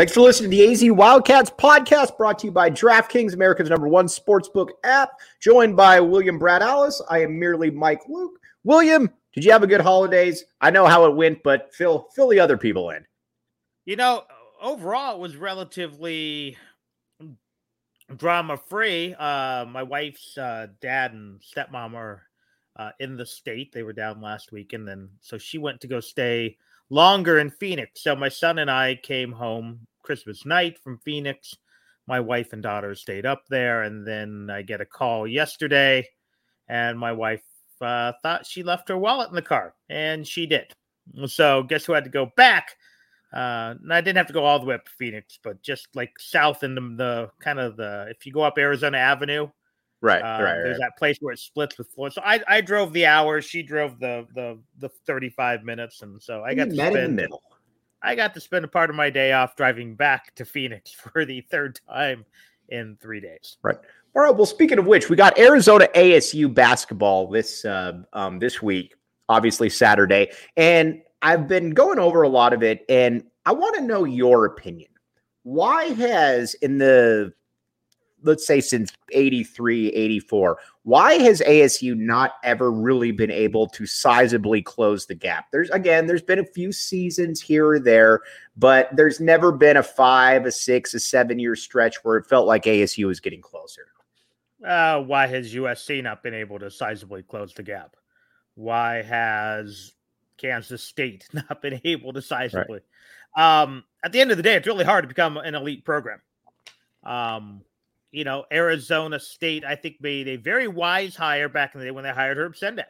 Thanks for listening to the AZ Wildcats podcast brought to you by DraftKings, America's number one sportsbook app. Joined by William Brad Allis. I am merely Mike Luke. William, did you have a good holidays? I know how it went, but fill fill the other people in. You know, overall it was relatively drama free. Uh, my wife's uh, dad and stepmom are uh, in the state. They were down last week, and then so she went to go stay longer in Phoenix. So my son and I came home Christmas night from Phoenix. My wife and daughter stayed up there, and then I get a call yesterday, and my wife uh, thought she left her wallet in the car, and she did. So guess who had to go back? Uh, I didn't have to go all the way up to Phoenix, but just like south in the, the kind of the if you go up Arizona Avenue, right, uh, right, there's right. that place where it splits with Florida. So I, I drove the hour, she drove the the the 35 minutes, and so I got You to met in the middle. I got to spend a part of my day off driving back to Phoenix for the third time in three days. Right. All right. Well, speaking of which, we got Arizona ASU basketball this uh, um, this week, obviously Saturday, and I've been going over a lot of it, and I want to know your opinion. Why has in the let's say since 83 84 why has asu not ever really been able to sizably close the gap there's again there's been a few seasons here or there but there's never been a five a six a seven year stretch where it felt like asu was getting closer Uh, why has USC not been able to sizably close the gap? Why has Kansas State not been able to sizably? Um, at the end of the day, it's really hard to become an elite program. Um, you know, Arizona State, I think, made a very wise hire back in the day when they hired Herb Sendek.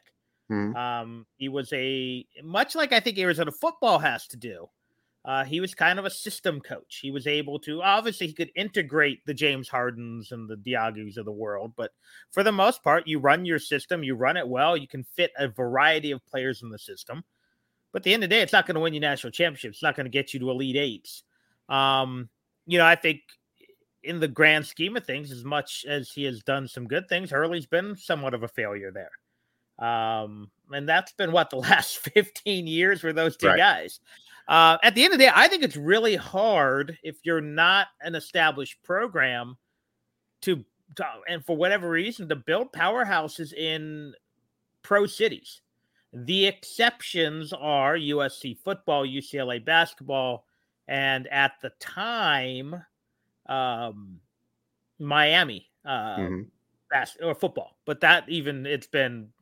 Mhm. Um, he was a much like I think Arizona football has to do. Uh, he was kind of a system coach. He was able to obviously he could integrate the James Hardens and the Diogus of the world, but for the most part, you run your system, you run it well, you can fit a variety of players in the system. But at the end of the day, it's not going to win you national championships. It's not going to get you to elite eights. Um, you know, I think in the grand scheme of things, as much as he has done some good things, Hurley's been somewhat of a failure there. Um, and that's been what the last 15 years for those two Right. guys. Uh, at the end of the day, I think it's really hard if you're not an established program to, to and for whatever reason to build powerhouses in pro cities. The exceptions are USC football, UCLA basketball, and at the time, um, Miami uh, Mhm. bas- or football. But that even it's been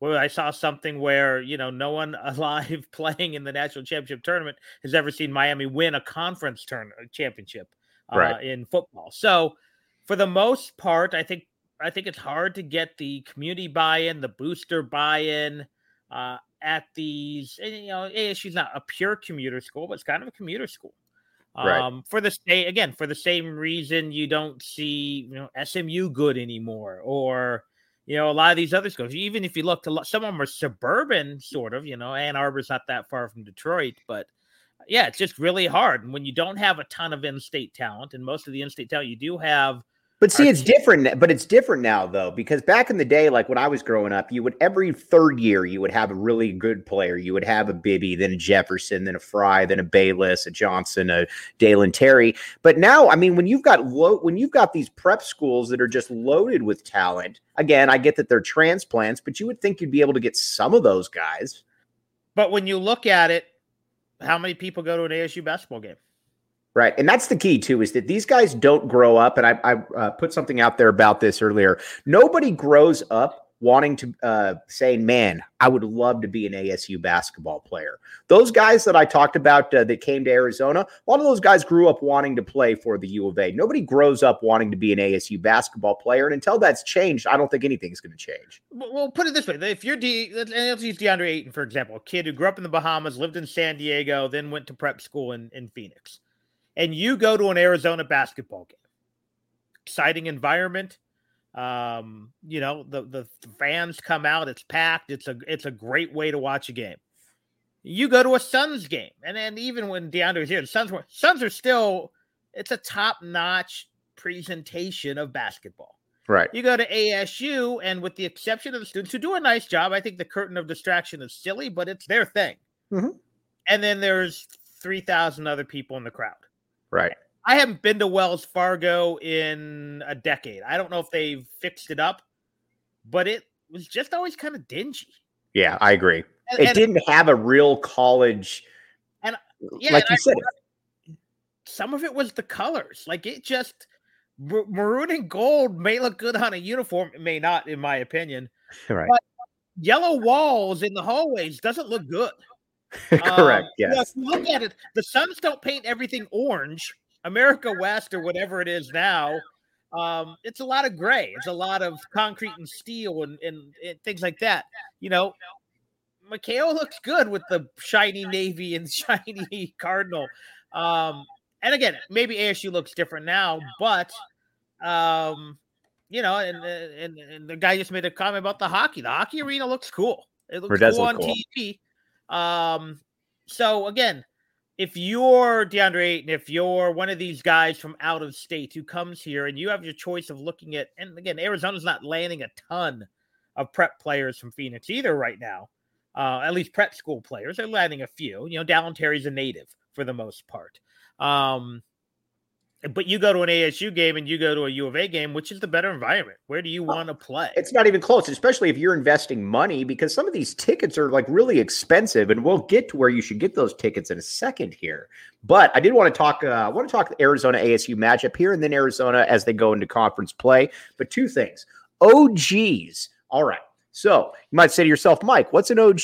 well, I saw something where you know no one alive playing in the national championship tournament has ever seen Miami win a conference turn championship uh, Right. in football. So for the most part, I think I think it's hard to get the community buy-in, the booster buy-in uh, at these. You know, ASU's not a pure commuter school, but it's kind of a commuter school. Right. Um, for the state again, for the same reason you don't see you know SMU good anymore, or you know a lot of these other schools. Even if you look to some of them are suburban, sort of. You know, Ann Arbor's not that far from Detroit, but yeah, it's just really hard. And when you don't have a ton of in-state talent, and most of the in-state talent you do have but see, it's different. But it's different now, though, because back in the day, like when I was growing up, you would every third year you would have a really good player. You would have a Bibby, then a Jefferson, then a Frye, then a Bayless, a Johnson, a Dalen Terry. But now, I mean, when you've got low, when you've got these prep schools that are just loaded with talent. Again, I get that they're transplants, but you would think you'd be able to get some of those guys. But when you look at it, how many people go to an ASU basketball game? Right. And that's the key, too, is that these guys don't grow up. And I, I uh, put something out there about this earlier. Nobody grows up wanting to uh, say, man, I would love to be an ASU basketball player. Those guys that I talked about uh, that came to Arizona, a lot of those guys grew up wanting to play for the U of A. Nobody grows up wanting to be an ASU basketball player. And until that's changed, I don't think anything's going to change. Well, put it this way. If you're De- let's use DeAndre Ayton, for example, a kid who grew up in the Bahamas, lived in San Diego, then went to prep school in, in Phoenix and you go to an Arizona basketball game, exciting environment. Um, you know, the the fans come out, it's packed, it's a it's a great way to watch a game. You go to a Suns game, and then even when DeAndre DeAndre's here, the Suns were Suns are still it's a top-notch presentation of basketball. Right. You go to ASU, and with the exception of the students who do a nice job, I think the curtain of distraction is silly, but it's their thing. Mm-hmm. And then there's 3,000 other people in the crowd. Right. I haven't been to Wells Fargo in a decade. I don't know if they've fixed it up, but it was just always kind of dingy. Yeah, I agree. And, it and, didn't have a real college. And yeah, like you I, said, some of it was the colors. Like it just maroon and gold may look good on a uniform. It may not, in my opinion. Right. But yellow walls in the hallways doesn't look good. Correct. Um, yes. You look at it. The Suns don't paint everything orange. America West or whatever it is now, um, it's a lot of gray. It's a lot of concrete and steel and, and, and things like that. You know, McKale looks good with the shiny navy and shiny cardinal. Um, and again, maybe ASU looks different now, but um, you know, and, and and the guy just made a comment about the hockey. The hockey arena looks cool. It looks cool on cool. TV. Um, so again, if you're DeAndre Ayton, if you're one of these guys from out of state who comes here and you have your choice of looking at, and again, Arizona's not landing a ton of prep players from Phoenix either right now. Uh, at least prep school players. They're landing a few. You know, Dalen Terry's a native for the most part. Um, but you go to an ASU game and you go to a U of A game, which is the better environment? Where do you want to play? It's not even close, especially if you're investing money because some of these tickets are like really expensive, and we'll get to where you should get those tickets in a second here. But I did want to talk. Uh, I want to talk the Arizona ASU matchup here, and then Arizona as they go into conference play. But two things: OGs. All right. So you might say to yourself, Mike, what's an OG?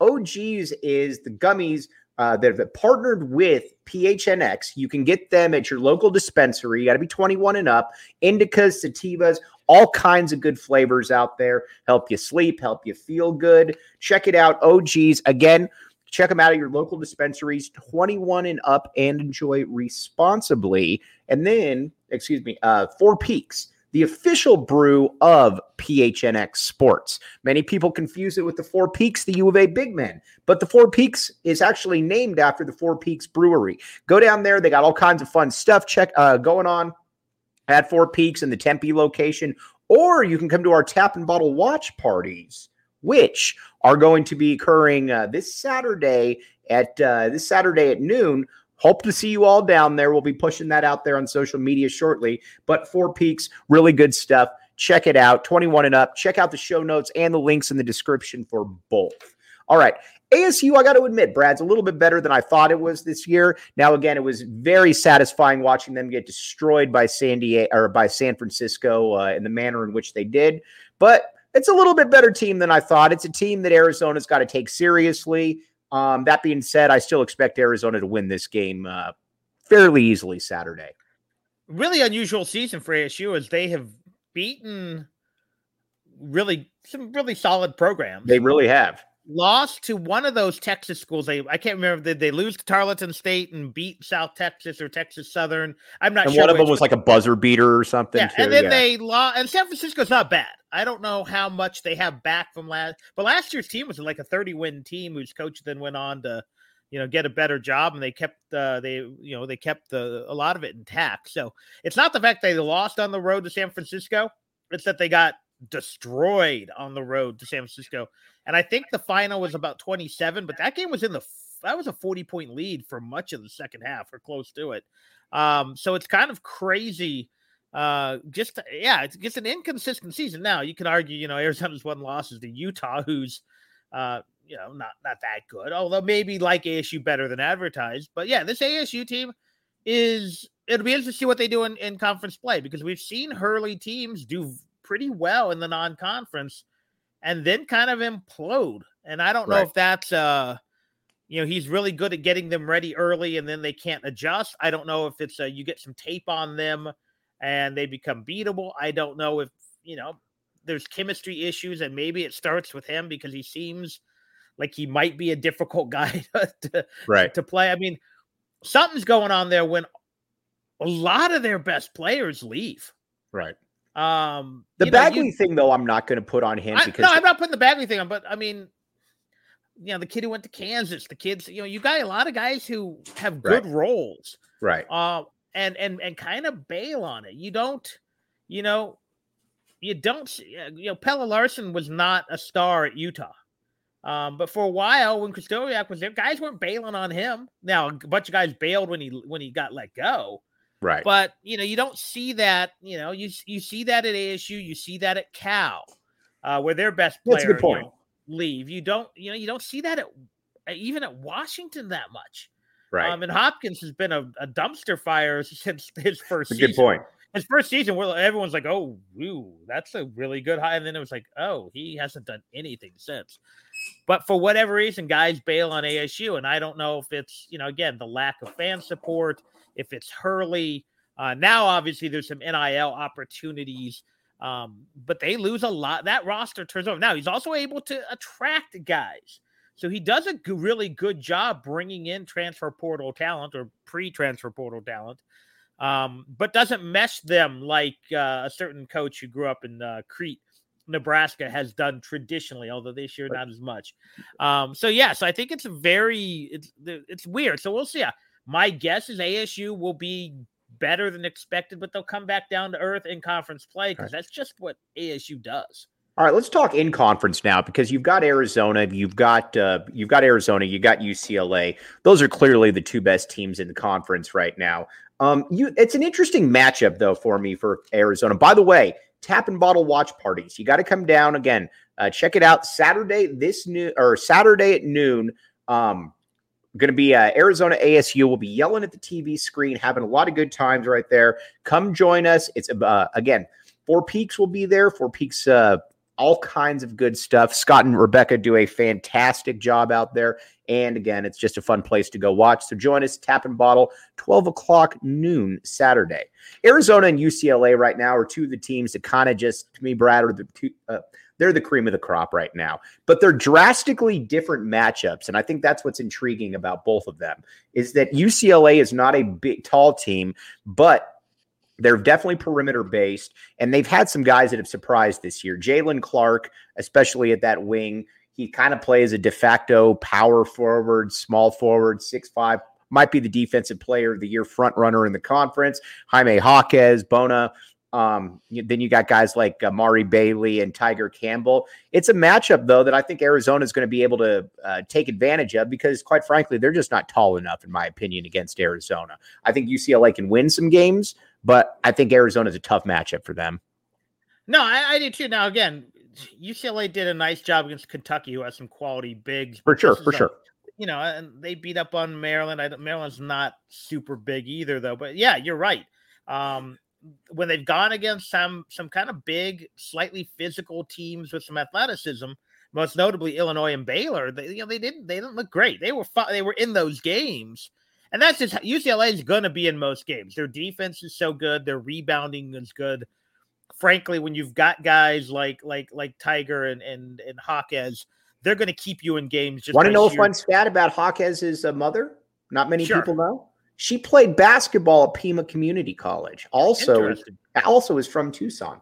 OGs is the gummies uh, that have partnered with PHNX. You can get them at your local dispensary. You got to be 21 and up. Indicas, sativas, all kinds of good flavors out there. Help you sleep, help you feel good. Check it out. OGs. Again, check them out at your local dispensaries, 21 and up, and enjoy responsibly. And then, excuse me, uh, Four Peaks the official brew of PHNX Sports. Many people confuse it with the Four Peaks, the U of A Big Men, but the Four Peaks is actually named after the Four Peaks Brewery. Go down there; they got all kinds of fun stuff check uh, going on at Four Peaks in the Tempe location, or you can come to our tap and bottle watch parties, which are going to be occurring uh, this Saturday at uh, this Saturday at noon Hope to see you all down there. We'll be pushing that out there on social media shortly. But Four Peaks, really good stuff. Check it out. 21 and up. Check out the show notes and the links in the description for both. All right. ASU, I got to admit, Brad's a little bit better than I thought it was this year. Now, again, it was very satisfying watching them get destroyed by San Diego or by San Francisco uh, in the manner in which they did. But it's a little bit better team than I thought. It's a team that Arizona's got to take seriously. Um, that being said, I still expect Arizona to win this game uh, fairly easily Saturday. Really unusual season for ASU as they have beaten really some really solid programs. They really have lost to one of those Texas schools. They I can't remember. Did they lose to Tarleton State and beat South Texas or Texas Southern? I'm not and sure. One of them was like a buzzer beater or something. Yeah, too. and then yeah. they lost. And San Francisco's not bad. I don't know how much they have back from last, but last year's team was like a 30 win team whose coach then went on to you know get a better job, and they kept uh, they you know they kept the a lot of it intact. So it's not the fact they lost on the road to San Francisco; it's that they got destroyed on the road to San Francisco. And I think the final was about 27, but that game was in the that was a 40 point lead for much of the second half or close to it. Um, so it's kind of crazy. Uh, just yeah, it's just an inconsistent season. Now you can argue, you know, Arizona's one losses to Utah, who's uh, you know, not not that good, although maybe like ASU better than advertised. But yeah, this ASU team is it'll be interesting to see what they do in, in conference play because we've seen Hurley teams do pretty well in the non-conference and then kind of implode. And I don't know if that's uh you know, he's really good at getting them ready early and then they can't adjust. I don't know if it's uh, you get some tape on them and they become beatable. I don't know if, you know, there's chemistry issues and maybe it starts with him because he seems like he might be a difficult guy to, right. to play. I mean, something's going on there when a lot of their best players leave. Right. Um, the Bagley know, you, thing, though, I'm not going to put on him I, because no, I'm not putting the Bagley thing on. But I mean, you know, the kid who went to Kansas, the kids, you know, you got a lot of guys who have good right. roles, right? Uh, and and and kind of bail on it. You don't, you know, you don't. You know, Pelle Larsson was not a star at Utah. Um, but for a while, when Krystkowiak was there, guys weren't bailing on him. Now a bunch of guys bailed when he when he got let go. Right. But you know, you don't see that. You know, you you see that at ASU, you see that at Cal, uh, where their best player That's a good point. You know, leave. You don't, you know, you don't see that at even at Washington that much. Right. Um, and Hopkins has been a, a dumpster fire since his first. That's a good point. His first season, where everyone's like, "Oh, ooh, that's a really good high," and then it was like, "Oh, he hasn't done anything since." But for whatever reason, guys bail on ASU, and I don't know if it's you know again the lack of fan support if it's Hurley. Uh, now, obviously, there's some NIL opportunities, um, but they lose a lot. That roster turns over. Now, he's also able to attract guys. So he does a really good job bringing in transfer portal talent or pre transfer portal talent, um, but doesn't mesh them like uh, a certain coach who grew up in uh, Crete, Nebraska has done traditionally, although this year not as much. Um, so yes, I think it's very it's it's weird. So we'll see. My guess is ASU will be better than expected, but they'll come back down to earth in conference play because right. that's just what ASU does. All right, let's talk in conference now because you've got Arizona, you've got uh, you've got Arizona, you got UCLA. Those are clearly the two best teams in the conference right now. Um, you, it's an interesting matchup though for me for Arizona. By the way, tap and bottle watch parties. You got to come down again. Uh, check it out Saturday this new or Saturday at noon. Um, going to be uh, Arizona ASU. We'll be yelling at the TV screen, having a lot of good times right there. Come join us. It's uh, again, Four Peaks will be there. Four Peaks, uh, all kinds of good stuff. Scott and Rebecca do a fantastic job out there. And again, it's just a fun place to go watch. So join us, Tap and Bottle, 12 o'clock noon Saturday. Arizona and UCLA right now are two of the teams that kind of just, to me, Brad, are the two. Uh, they're the cream of the crop right now. But they're drastically different matchups. And I think that's what's intriguing about both of them is that UCLA is not a big, tall team, but they're definitely perimeter based. And they've had some guys that have surprised this year. Jaylen Clark, especially at that wing. He kind of plays a de facto power forward, small forward, six five. Might be the defensive player of the year front runner in the conference. Jaime Jaquez, Bona, um, then you got guys like uh, Mari Bailey and Tiger Campbell. It's a matchup, though, that I think Arizona is going to be able to uh, take advantage of because, quite frankly, they're just not tall enough, in my opinion, against Arizona. I think UCLA can win some games, but I think Arizona is a tough matchup for them. No, I, I do too. Now, again, UCLA did a nice job against Kentucky, who has some quality bigs. For sure, for a, sure. You know, and they beat up on Maryland. I, Maryland's not super big either, though. But yeah, you're right. Um, when they've gone against some some kind of big, slightly physical teams with some athleticism, most notably Illinois and Baylor, they you know they didn't they didn't look great. They were they were in those games, and that's just UCLA is going to be in most games. Their defense is so good, their rebounding is good. Frankly, when you've got guys like like like Tiger and and and Jaquez, they're going to keep you in games. Just want to know a fun stat about Jaquez's uh, mother? Not many sure. people know. She played basketball at Pima Community College. Also, also is from Tucson.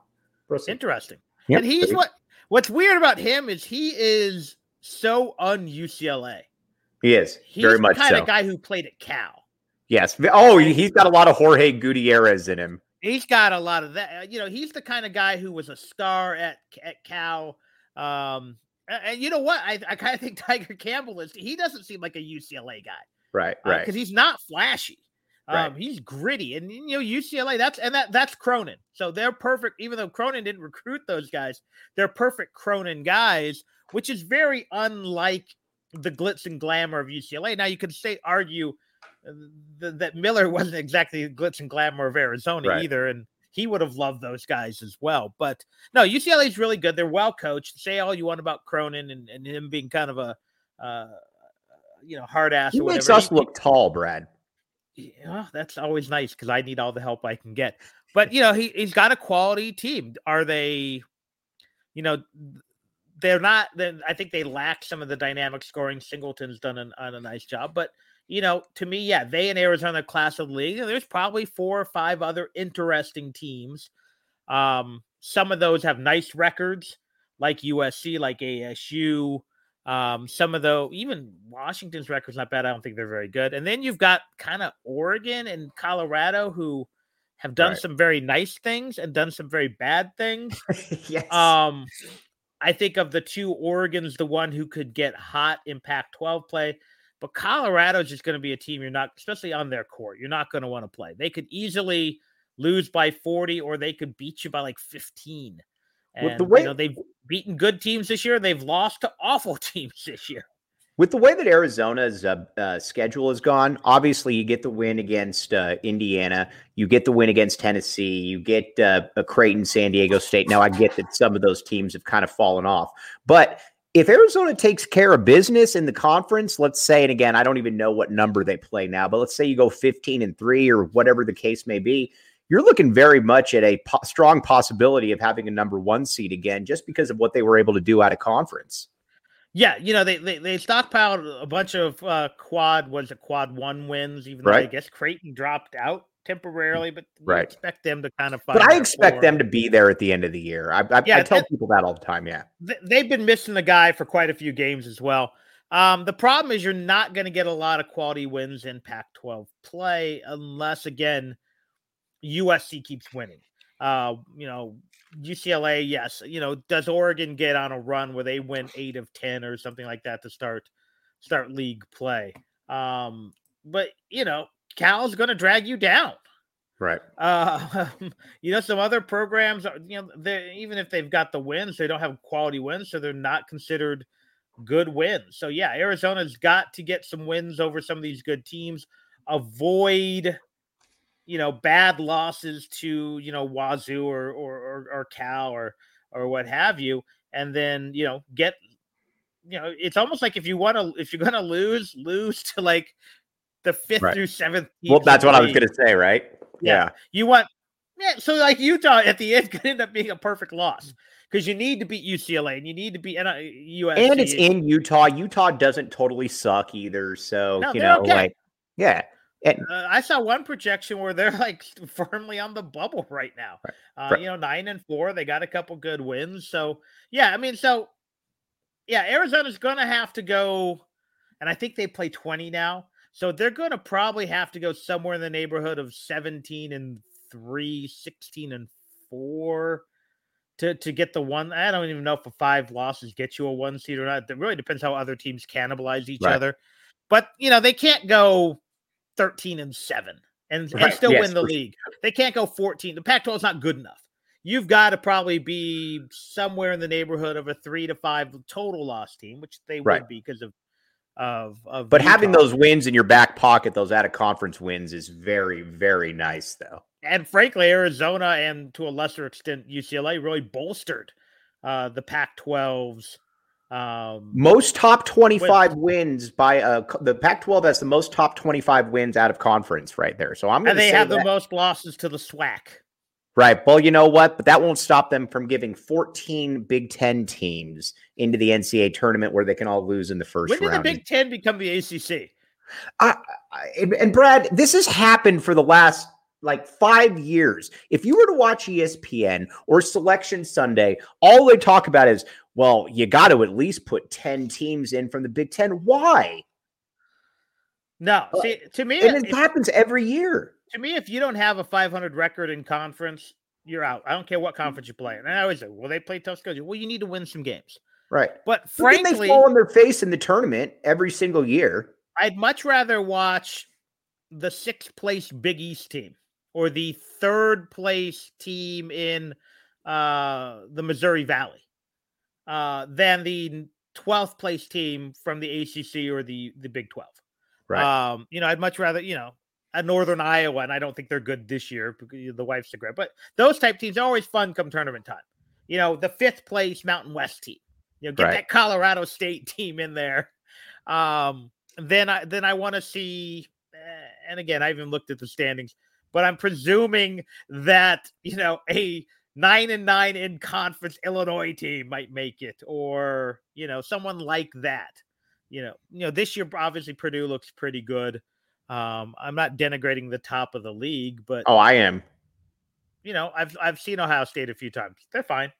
Proceed. Interesting. Yep. And he's what what's weird about him is he is so un UCLA. He is He's very the much kind so. of guy who played at Cal. yes. Oh, he's got a lot of Jorge Gutierrez in him. He's got a lot of that. uh, You know, he's the kind of guy who was a star at at Cal. Um, and, you know what? I, I kind of think Tiger Campbell is. He doesn't seem like a UCLA guy. Right. Right. because he's not flashy. Right. Um, he's gritty, and you know UCLA. That's and that that's Cronin. So they're perfect. Even though Cronin didn't recruit those guys, they're perfect Cronin guys, which is very unlike the glitz and glamour of UCLA. Now you could say argue uh, th- that Miller wasn't exactly the glitz and glamour of Arizona Right. either, and he would have loved those guys as well. But no, UCLA is really good. They're well coached. Say all you want about Cronin and, and him being kind of a uh, you know hard ass. he or makes us look tall, Brad. Yeah, that's always nice because I need all the help I can get. But you know, he he's got a quality team. Are they, you know, they're not. Then I think they lack some of the dynamic scoring. Singleton's done an, on a nice job, but you know, to me, yeah, they and Arizona class of the league. and There's probably four or five other interesting teams. Um, some of those have nice records, like USC, like ASU. Um, some of the even Washington's record's not bad. I don't think they're very good. And then you've got kind of Oregon and Colorado who have done Right. some very nice things and done some very bad things. yes. Um, I think of the two, Oregon's the one who could get hot in Pac 12 play, but Colorado's just going to be a team you're not, especially on their court, you're not going to want to play. They could easily lose by 40 or they could beat you by like 15. And, With the way- you know, they've beaten good teams this year. They've lost to awful teams this year. With the way that Arizona's uh, uh, schedule has gone, obviously you get the win against uh, Indiana, you get the win against Tennessee, you get uh, a Creighton, San Diego State. Now I get that some of those teams have kind of fallen off, but if Arizona takes care of business in the conference, let's say, and again, I don't even know what number they play now, but let's say you go 15 and three or whatever the case may be, you're looking very much at a po- strong possibility of having a number one seed again, just because of what they were able to do out of conference. Yeah, you know they they, they stockpiled a bunch of uh, quad was it quad one wins, even though I guess Creighton dropped out temporarily, but Right. expect them to kind of. But I expect them to be there at the end of the year. I, I, Yeah, I tell that- people that all the time. Yeah. Th- They've been missing the guy for quite a few games as well. Um, the problem is you're not going to get a lot of quality wins in Pac-12 play unless again USC keeps winning. Uh, you know, UCLA, yes. You know, does Oregon get on a run where they win eight of ten or something like that to start start league play? Um, but you know, Cal's going to drag you down. Right. Uh, you know, some other programs, are, you know, they even if they've got the wins, they don't have quality wins, so they're not considered good wins. So yeah, Arizona's got to get some wins over some of these good teams. Avoid, you know, bad losses to you know Wazoo or or or, or Cal or or what have you, and then you know get. You know, it's almost like if you want to, if you're gonna lose, lose to like the fifth Right. through seventh. Well, that's what I was going to say. Right. Yeah. You want yeah, so like Utah at the end could end up being a perfect loss because you need to beat UCLA and you need to beat uh, USC. And it's in Utah. Utah doesn't totally suck either. So No, you know, okay. like, yeah. And Uh, I saw one projection where they're like firmly on the bubble right now. Uh, Right. You know, nine and four. They got a couple good wins. So yeah, I mean, so yeah, Arizona's going to have to go, and I think they play twenty now. So they're going to probably have to go somewhere in the neighborhood of seventeen and three, 16 and four. To, to get the one, I don't even know if a five losses get you a one seed or not. It really depends how other teams cannibalize each Right. other. But you know, they can't go 13 and 7 and, and still yes, win the league. They can't go 14. The Pac 12 is not good enough. You've got to probably be somewhere in the neighborhood of a three to five total loss team, which they Right. would be because of of of but having those wins in your back pocket, those out of conference wins, is very, very nice, though. and frankly, Arizona and to a lesser extent UCLA really bolstered uh, the Pac-12's. Um, Most top twenty-five wins by uh the Pac-12 has the most top twenty-five wins out of conference right there. So I'm going and to they have that. the most losses to the SWAC. Right. Well, you know what? But that won't stop them from giving 14 Big Ten teams into the NCAA tournament where they can all lose in the first When did the. Big Ten become the ACC? I, I, and Brad, this has happened for the last like five years. If you were to watch ESPN or Selection Sunday, all they talk about is, well, you got to at least put 10 teams in from the Big Ten. Why? No, uh, see, to me, and it if, happens every year. to me, if you don't have a 500 record in conference, you're out. I don't care what conference you play. And I always say, well, they play tough schedule. Well, you need to win some games. Right. But frankly, they fall on their face in the tournament every single year. I'd much rather watch the sixth place Big East team or the third place team in uh, the Missouri Valley uh, than the 12th place team from the ACC or the, the Big 12. Um, you know, I'd much rather, you know, a Northern Iowa, and I don't think they're good this year because the wife's a great, but those type teams are always fun come tournament time. You know, the fifth place Mountain West team, you know, get Right. that Colorado State team in there. Um, then I then I want to see, eh, and again, I haven't looked at the standings, but I'm presuming that you know a nine and nine in conference Illinois team might make it, or you know someone like that. You know, you know this year obviously Purdue looks pretty good. Um, I'm not denigrating the top of the league, but Oh, I am. you know I've I've seen Ohio State a few times. They're fine.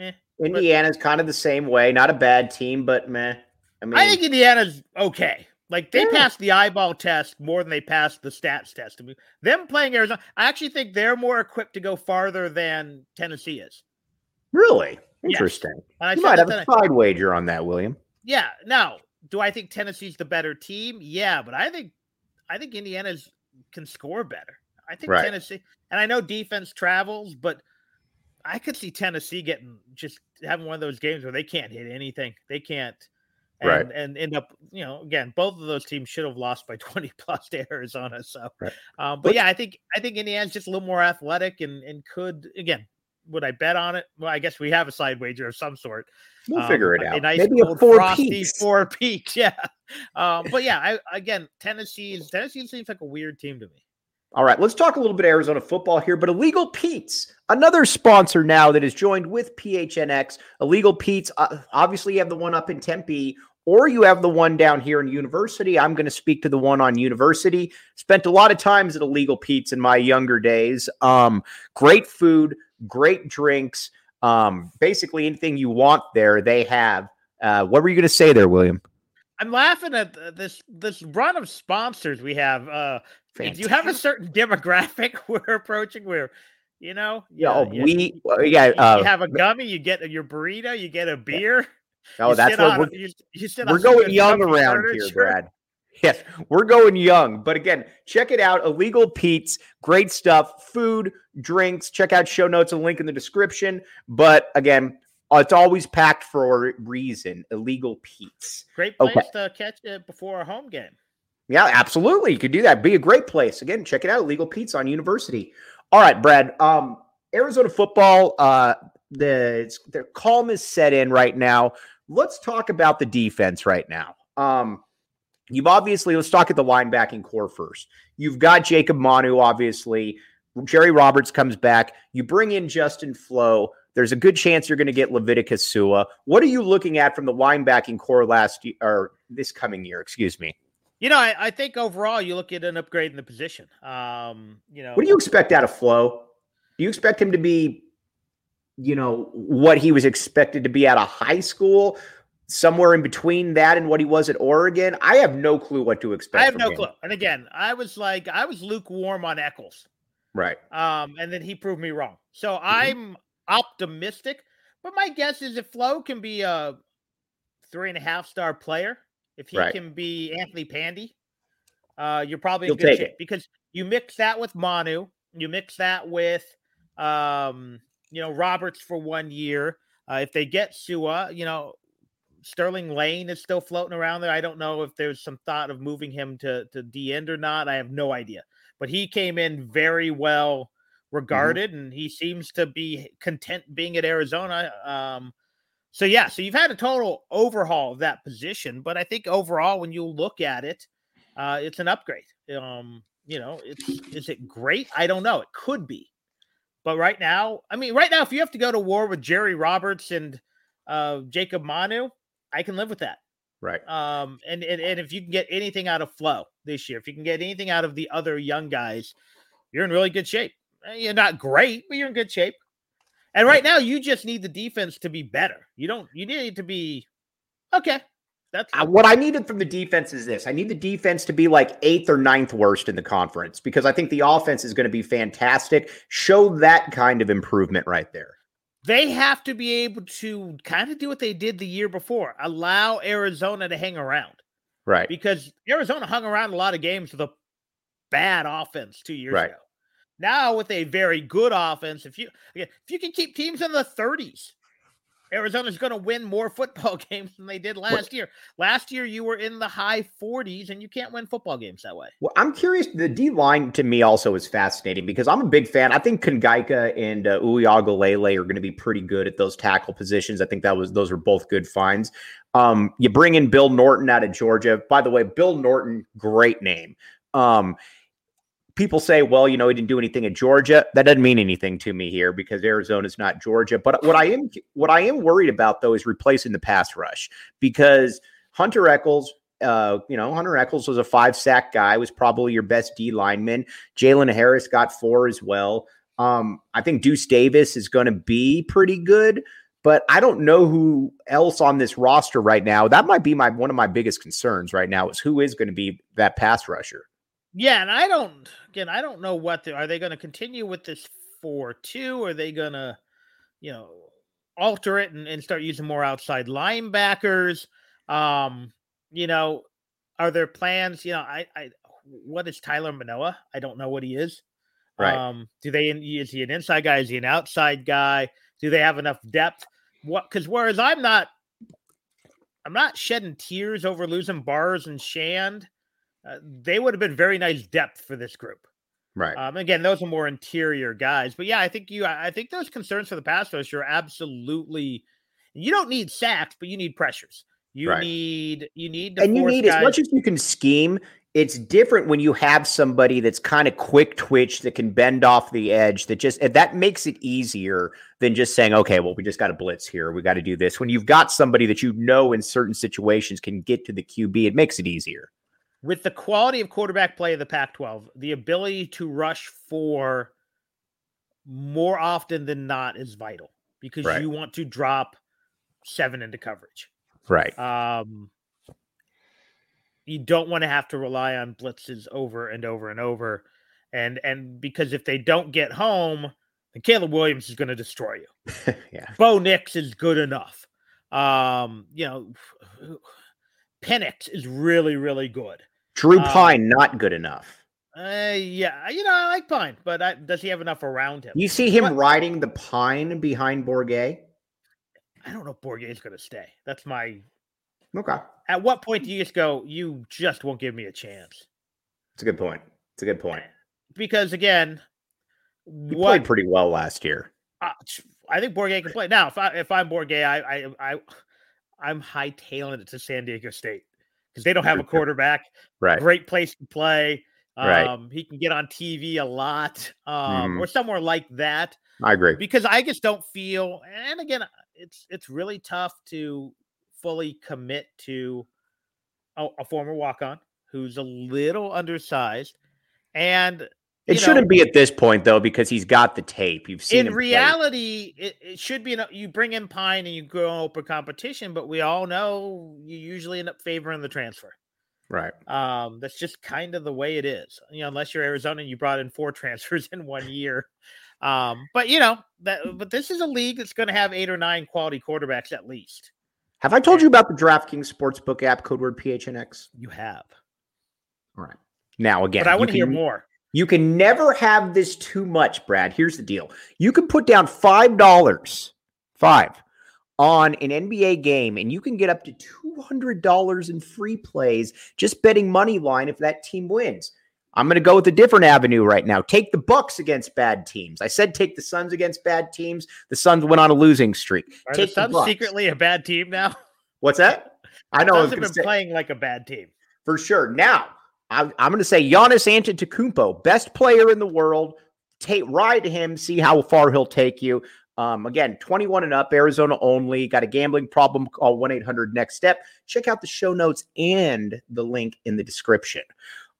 Eh. Indiana's kind of the same way. Not a bad team, but meh. I mean, I think Indiana's okay. Like they Yeah. passed the eyeball test more than they passed the stats test. I mean, them playing Arizona, I actually think they're more equipped to go farther than Tennessee is. really Yes. interesting. I You might have a I- side wager on that, William. yeah. Now, do I think Tennessee's the better team? Yeah, but I think I think Indiana's can score better. I think Right. Tennessee, and I know defense travels, but I could see Tennessee getting just having one of those games where they can't hit anything. They can't. And, Right. and end up, you know, again, both of those teams should have lost by 20 plus to Arizona. So, Right. um, but But- yeah, I think I think Indiana's just a little more athletic and and could again. Would I bet on it? Well, I guess we have a side wager of some sort. We'll Um, figure it a out. nice Maybe a four frosty peaks. four peaks. Yeah. Um, but yeah, I again Tennessee is Tennessee seems like a weird team to me. All right, let's talk a little bit Arizona football here. But Illegal Pete's, another sponsor now that is joined with PHNX. Illegal Pete's, uh, obviously, you have the one up in Tempe, or you have the one down here in University. I'm going to speak to the one on University. Spent a lot of times at Illegal Pete's in my younger days. Um, great food, great drinks. Um, basically, anything you want there, they have. Uh, what were you going to say there, William? I'm laughing at this this run of sponsors we have. Uh, do you have a certain demographic we're approaching? Where you know, Yeah, oh, you- we, yeah, you, uh, you have a gummy, you get your burrito, you get a beer. oh, that's what on, we're, you, you We're going young around here. Brad. Yes, we're going young. But again, check it out. Illegal Pete's, great stuff. Food, drinks. Check out show notes, a link in the description. But again, uh, it's always packed for a reason. Illegal Pete's. Great place Okay. to catch it before a home game. Yeah, absolutely. You could do that. Be a great place. Again, check it out. Illegal Pete's on University. All right, Brad. Um, Arizona football. Uh, the it's, their calm is set in right now. Let's talk about the defense right now. Um, you've obviously let's talk at the linebacking core first. You've got Jacob Manu, obviously. Jerry Roberts comes back. You bring in Justin Flowe. There's a good chance you're going to get Leviticus Sua. What are you looking at from the linebacking core last year or this coming year? Excuse me. You know, I, I think overall you look at an upgrade in the position. Um, you know, What do you expect out of Flowe? Do you expect him to be, you know, what he was expected to be out of high school, somewhere in between that and what he was at Oregon? I have no clue what to expect. I have no him. clue. And again, I was like, I was lukewarm on Echols. Right. Um, and then he proved me wrong. So Mm-hmm. I'm optimistic, but my guess is if Flowe can be a three and a half star player, if he Right. can be Anthony Pandy, uh, you're probably He'll in good shape it. because you mix that with Manu, you mix that with, um, you know, Roberts for one year. Uh, if they get Sua, you know, Sterling Lane is still floating around there. I don't know if there's some thought of moving him to to D end or not. I have no idea. But he came in very well regarded, and he seems to be content being at Arizona. Um, so yeah, so you've had a total overhaul of that position, but I think overall, when you look at it, uh, it's an upgrade. Um, you know, it's is it great? I don't know. It could be, but right now, I mean, right now, if you have to go to war with Jerry Roberts and uh, Jacob Manu, I can live with that. Right. Um, and, and and if you can get anything out of Flowe this year, if you can get anything out of the other young guys, you're in really good shape. Eh, You're not great, but you're in good shape. And right now, you just need the defense to be better. You don't. You need it to be okay. That's I, what I needed from the defense is this. I need the defense to be like eighth or ninth worst in the conference because I think the offense is going to be fantastic. Show that kind of improvement right there. They have to be able to kind of do what they did the year before. Allow Arizona to hang around. Right. Because Arizona hung around a lot of games with a bad offense two years Right. ago. Now with a very good offense, if you if you can keep teams in the 30s, Arizona's going to win more football games than they did last year. Last year you were in the high 40s and you can't win football games that way. Well, I'm curious. The D line to me also is fascinating because I'm a big fan. I think Kangaika and uh, Uyagalele are going to be pretty good at those tackle positions. I think that was those are both good finds. Um, you bring in Bill Norton out of Georgia. By the way, Bill Norton, great name. Um, people say, well, you know, he didn't do anything at Georgia. That doesn't mean anything to me here because Arizona's not Georgia. But what I am what I am worried about though is replacing the pass rush because Hunter Echols. Uh, you know, Hunter Echols was a five sack guy, was probably your best D lineman. Jalen Harris got four as well. Um, I think Deuce Davis is going to be pretty good, but I don't know who else on this roster right now. That might be my one of my biggest concerns right now is who is going to be that pass rusher. Yeah, and I don't again, I don't know what they are they going to continue with this 4-2 or are they going to, you know, alter it and, and start using more outside linebackers? Um, you know, are there plans, you know, I I what is Tyler Manoa? I don't know what he is. Right. Um, do they is he an inside guy? Is he an outside guy? Do they have enough depth? What because whereas I'm not I'm not shedding tears over losing Barrs and Shand. Uh, they would have been very nice depth for this group. Right. Um, again, those are more interior guys, but yeah, I think you, I think those concerns for the pass rush are absolutely. You don't need sacks, but you need pressures. You Right. need, you need, to and you force need as much as you can scheme it's different when you have somebody that's kind of quick twitch that can bend off the edge that just that makes it easier than just saying okay well we just got to blitz here we got to do this when you've got somebody that you know in certain situations can get to the qb it makes it easier with the quality of quarterback play of the Pac-12, the ability to rush for more often than not is vital because Right. you want to drop seven into coverage. right Um, you don't want to have to rely on blitzes over and over and over, and and because if they don't get home, then Caleb Williams is going to destroy you. yeah Bo Nix is good enough. Um, you know, Penix is really really good. drew Um, Pyne not good enough Uh, yeah, you know I like Pyne, but I, does he have enough around him? you see him What- riding the pine behind Bourguet? I don't know if Bourguet's going to stay. That's my. okay At what point do you just go? You just won't give me a chance it's a good point it's a good point because again, he what played pretty well last year Uh, I think Bourguet can play. Now, if I if I'm Bourguet, I I I I'm hightailing it to San Diego State because they don't have a quarterback. right Great place to play. Right. Um, he can get on TV a lot, um, Mhm. or somewhere like that. i agree Because I just don't feel. And again, it's it's really tough to fully commit to a, a former walk on who's a little undersized, and It you shouldn't be at this point though, because he's got the tape. You've seen in reality, it, it should be. You bring in Pyne and you go open competition, but we all know you usually end up favoring the transfer. right? Um, that's just kind of the way it is. You know, unless you're Arizona and you brought in four transfers in one year. Um, but you know that. But this is a league that's going to have eight or nine quality quarterbacks at least. Have I told you about the DraftKings Sportsbook app, code word PHNX? You have, All right. Now again, but I want to hear more. You can never have this too much, Brad. Here's the deal: you can put down five dollars, five, on an NBA game, and you can get up to two hundred dollars in free plays just betting money line if that team wins. I'm going to go with a different avenue right now. Take the Bucks against bad teams. I said take the Suns against bad teams. The Suns went on a losing streak. Are take the Suns Bucks. secretly a bad team now? What's that? I know. I've been say- playing like a bad team. for sure. Now, I'm, I'm going to say Giannis Antetokounmpo, best player in the world. Take ride him, see how far he'll take you. Um, again, 21 and up, Arizona only. Got a gambling problem? Call 1 800 Next Step. Check out the show notes and the link in the description.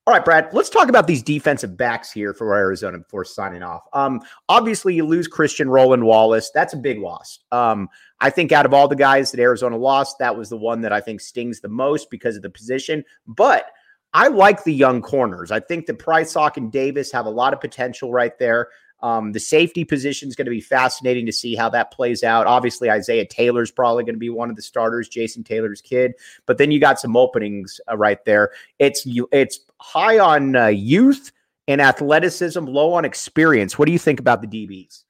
All right, Brad, let's talk about these defensive backs here for Arizona before signing off. Um, obviously, you lose Christian Roland Wallace. That's a big loss. Um, I think out of all the guys that Arizona lost, that was the one that I think stings the most because of the position. But I like the young corners. I think that Prysock and Davis have a lot of potential right there. Um, the safety position is going to be fascinating to see how that plays out. Obviously, Isaiah Taylor's probably going to be one of the starters, Jason Taylor's kid. But then you got some openings uh, right there. It's it's high on uh, youth and athleticism, low on experience. What do you think about the DBs?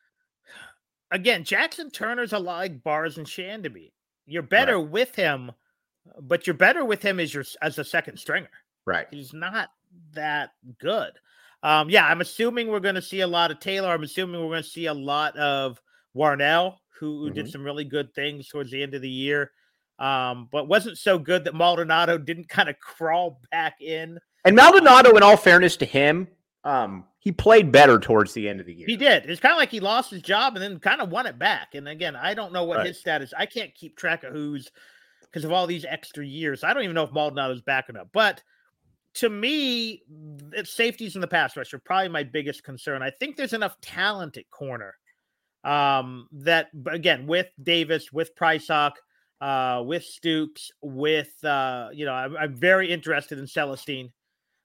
Again, Jackson Turner's a lot like Bars and Shandaby. You're better right. with him, but you're better with him as your as a second stringer. Right. He's not that good. Um, yeah, I'm assuming we're going to see a lot of Taylor. I'm assuming we're going to see a lot of Warnell, who, who mm-hmm. did some really good things towards the end of the year, um, but wasn't so good that Maldonado didn't kind of crawl back in. And Maldonado, in all fairness to him, um, he played better towards the end of the year. He did. It's kind of like he lost his job and then kind of won it back. And again, I don't know what right. his status. I can't keep track of who's because of all these extra years. I don't even know if Maldonado's backing up, but to me, safeties in the pass rush are probably my biggest concern. I think there's enough talent at corner um, that, again, with Davis, with Prysock, uh, with Stukes, with, uh, you know, I'm, I'm very interested in Celestine.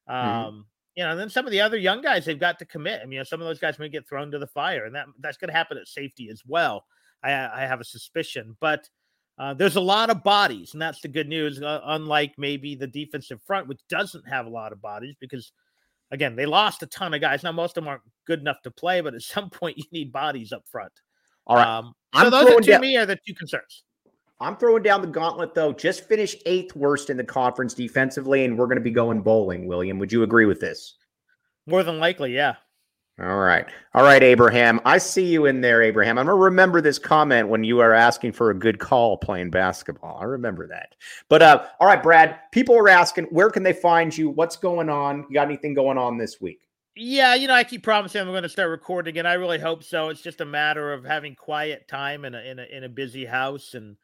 Mm-hmm. Um, mm-hmm. You know, and then some of the other young guys they've got to commit. I mean, you know, some of those guys may get thrown to the fire, and that that's going to happen at safety as well. I, I have a suspicion, but uh, there's a lot of bodies, and that's the good news. Uh, unlike maybe the defensive front, which doesn't have a lot of bodies, because again, they lost a ton of guys. Now, most of them aren't good enough to play, but at some point, you need bodies up front. All right. Um, so I'm those are to down, me are the two concerns. I'm throwing down the gauntlet though. Just finish eighth worst in the conference defensively, and we're going to be going bowling. William, would you agree with this? More than likely, yeah. All right. All right, Abraham. I see you in there, Abraham. I'm going to remember this comment when you are asking for a good call playing basketball. I remember that. But uh, all right, Brad, people are asking, where can they find you? What's going on? You got anything going on this week? Yeah, you know, I keep promising I'm going to start recording and I really hope so. It's just a matter of having quiet time in a in a, in a busy house and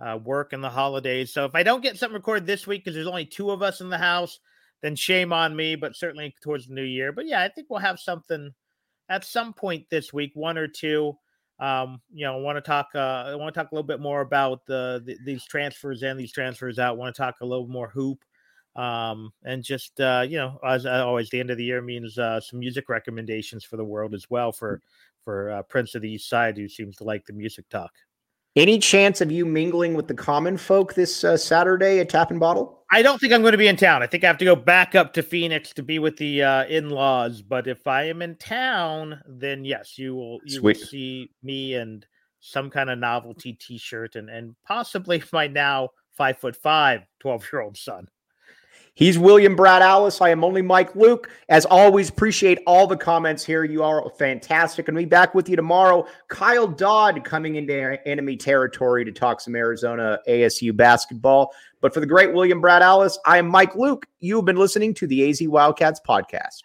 uh, work in the holidays. So if I don't get something recorded this week because there's only two of us in the house, then shame on me, but certainly towards the new year. But yeah, I think we'll have something at some point this week, one or two. Um, you know, want to talk. Uh, I want to talk a little bit more about the, the, these transfers and these transfers out. Want to talk a little more hoop, um, and just uh, you know, as always, the end of the year means uh, some music recommendations for the world as well for for uh, Prince of the East Side, who seems to like the music talk. Any chance of you mingling with the common folk this uh, Saturday at Tap and Bottle? I don't think I'm going to be in town. I think I have to go back up to Phoenix to be with the uh, in-laws. But if I am in town, then yes, you will. You Sweet. will see me and some kind of novelty T-shirt and and possibly my now five foot five 12 year old son. He's William Brad Allis. I am only Mike Luke. As always, appreciate all the comments here. You are fantastic. And we be back with you tomorrow. Kyle Dodd coming into enemy territory to talk some Arizona ASU basketball. But for the great William Brad Allis, I am Mike Luke. You've been listening to the AZ Wildcats podcast.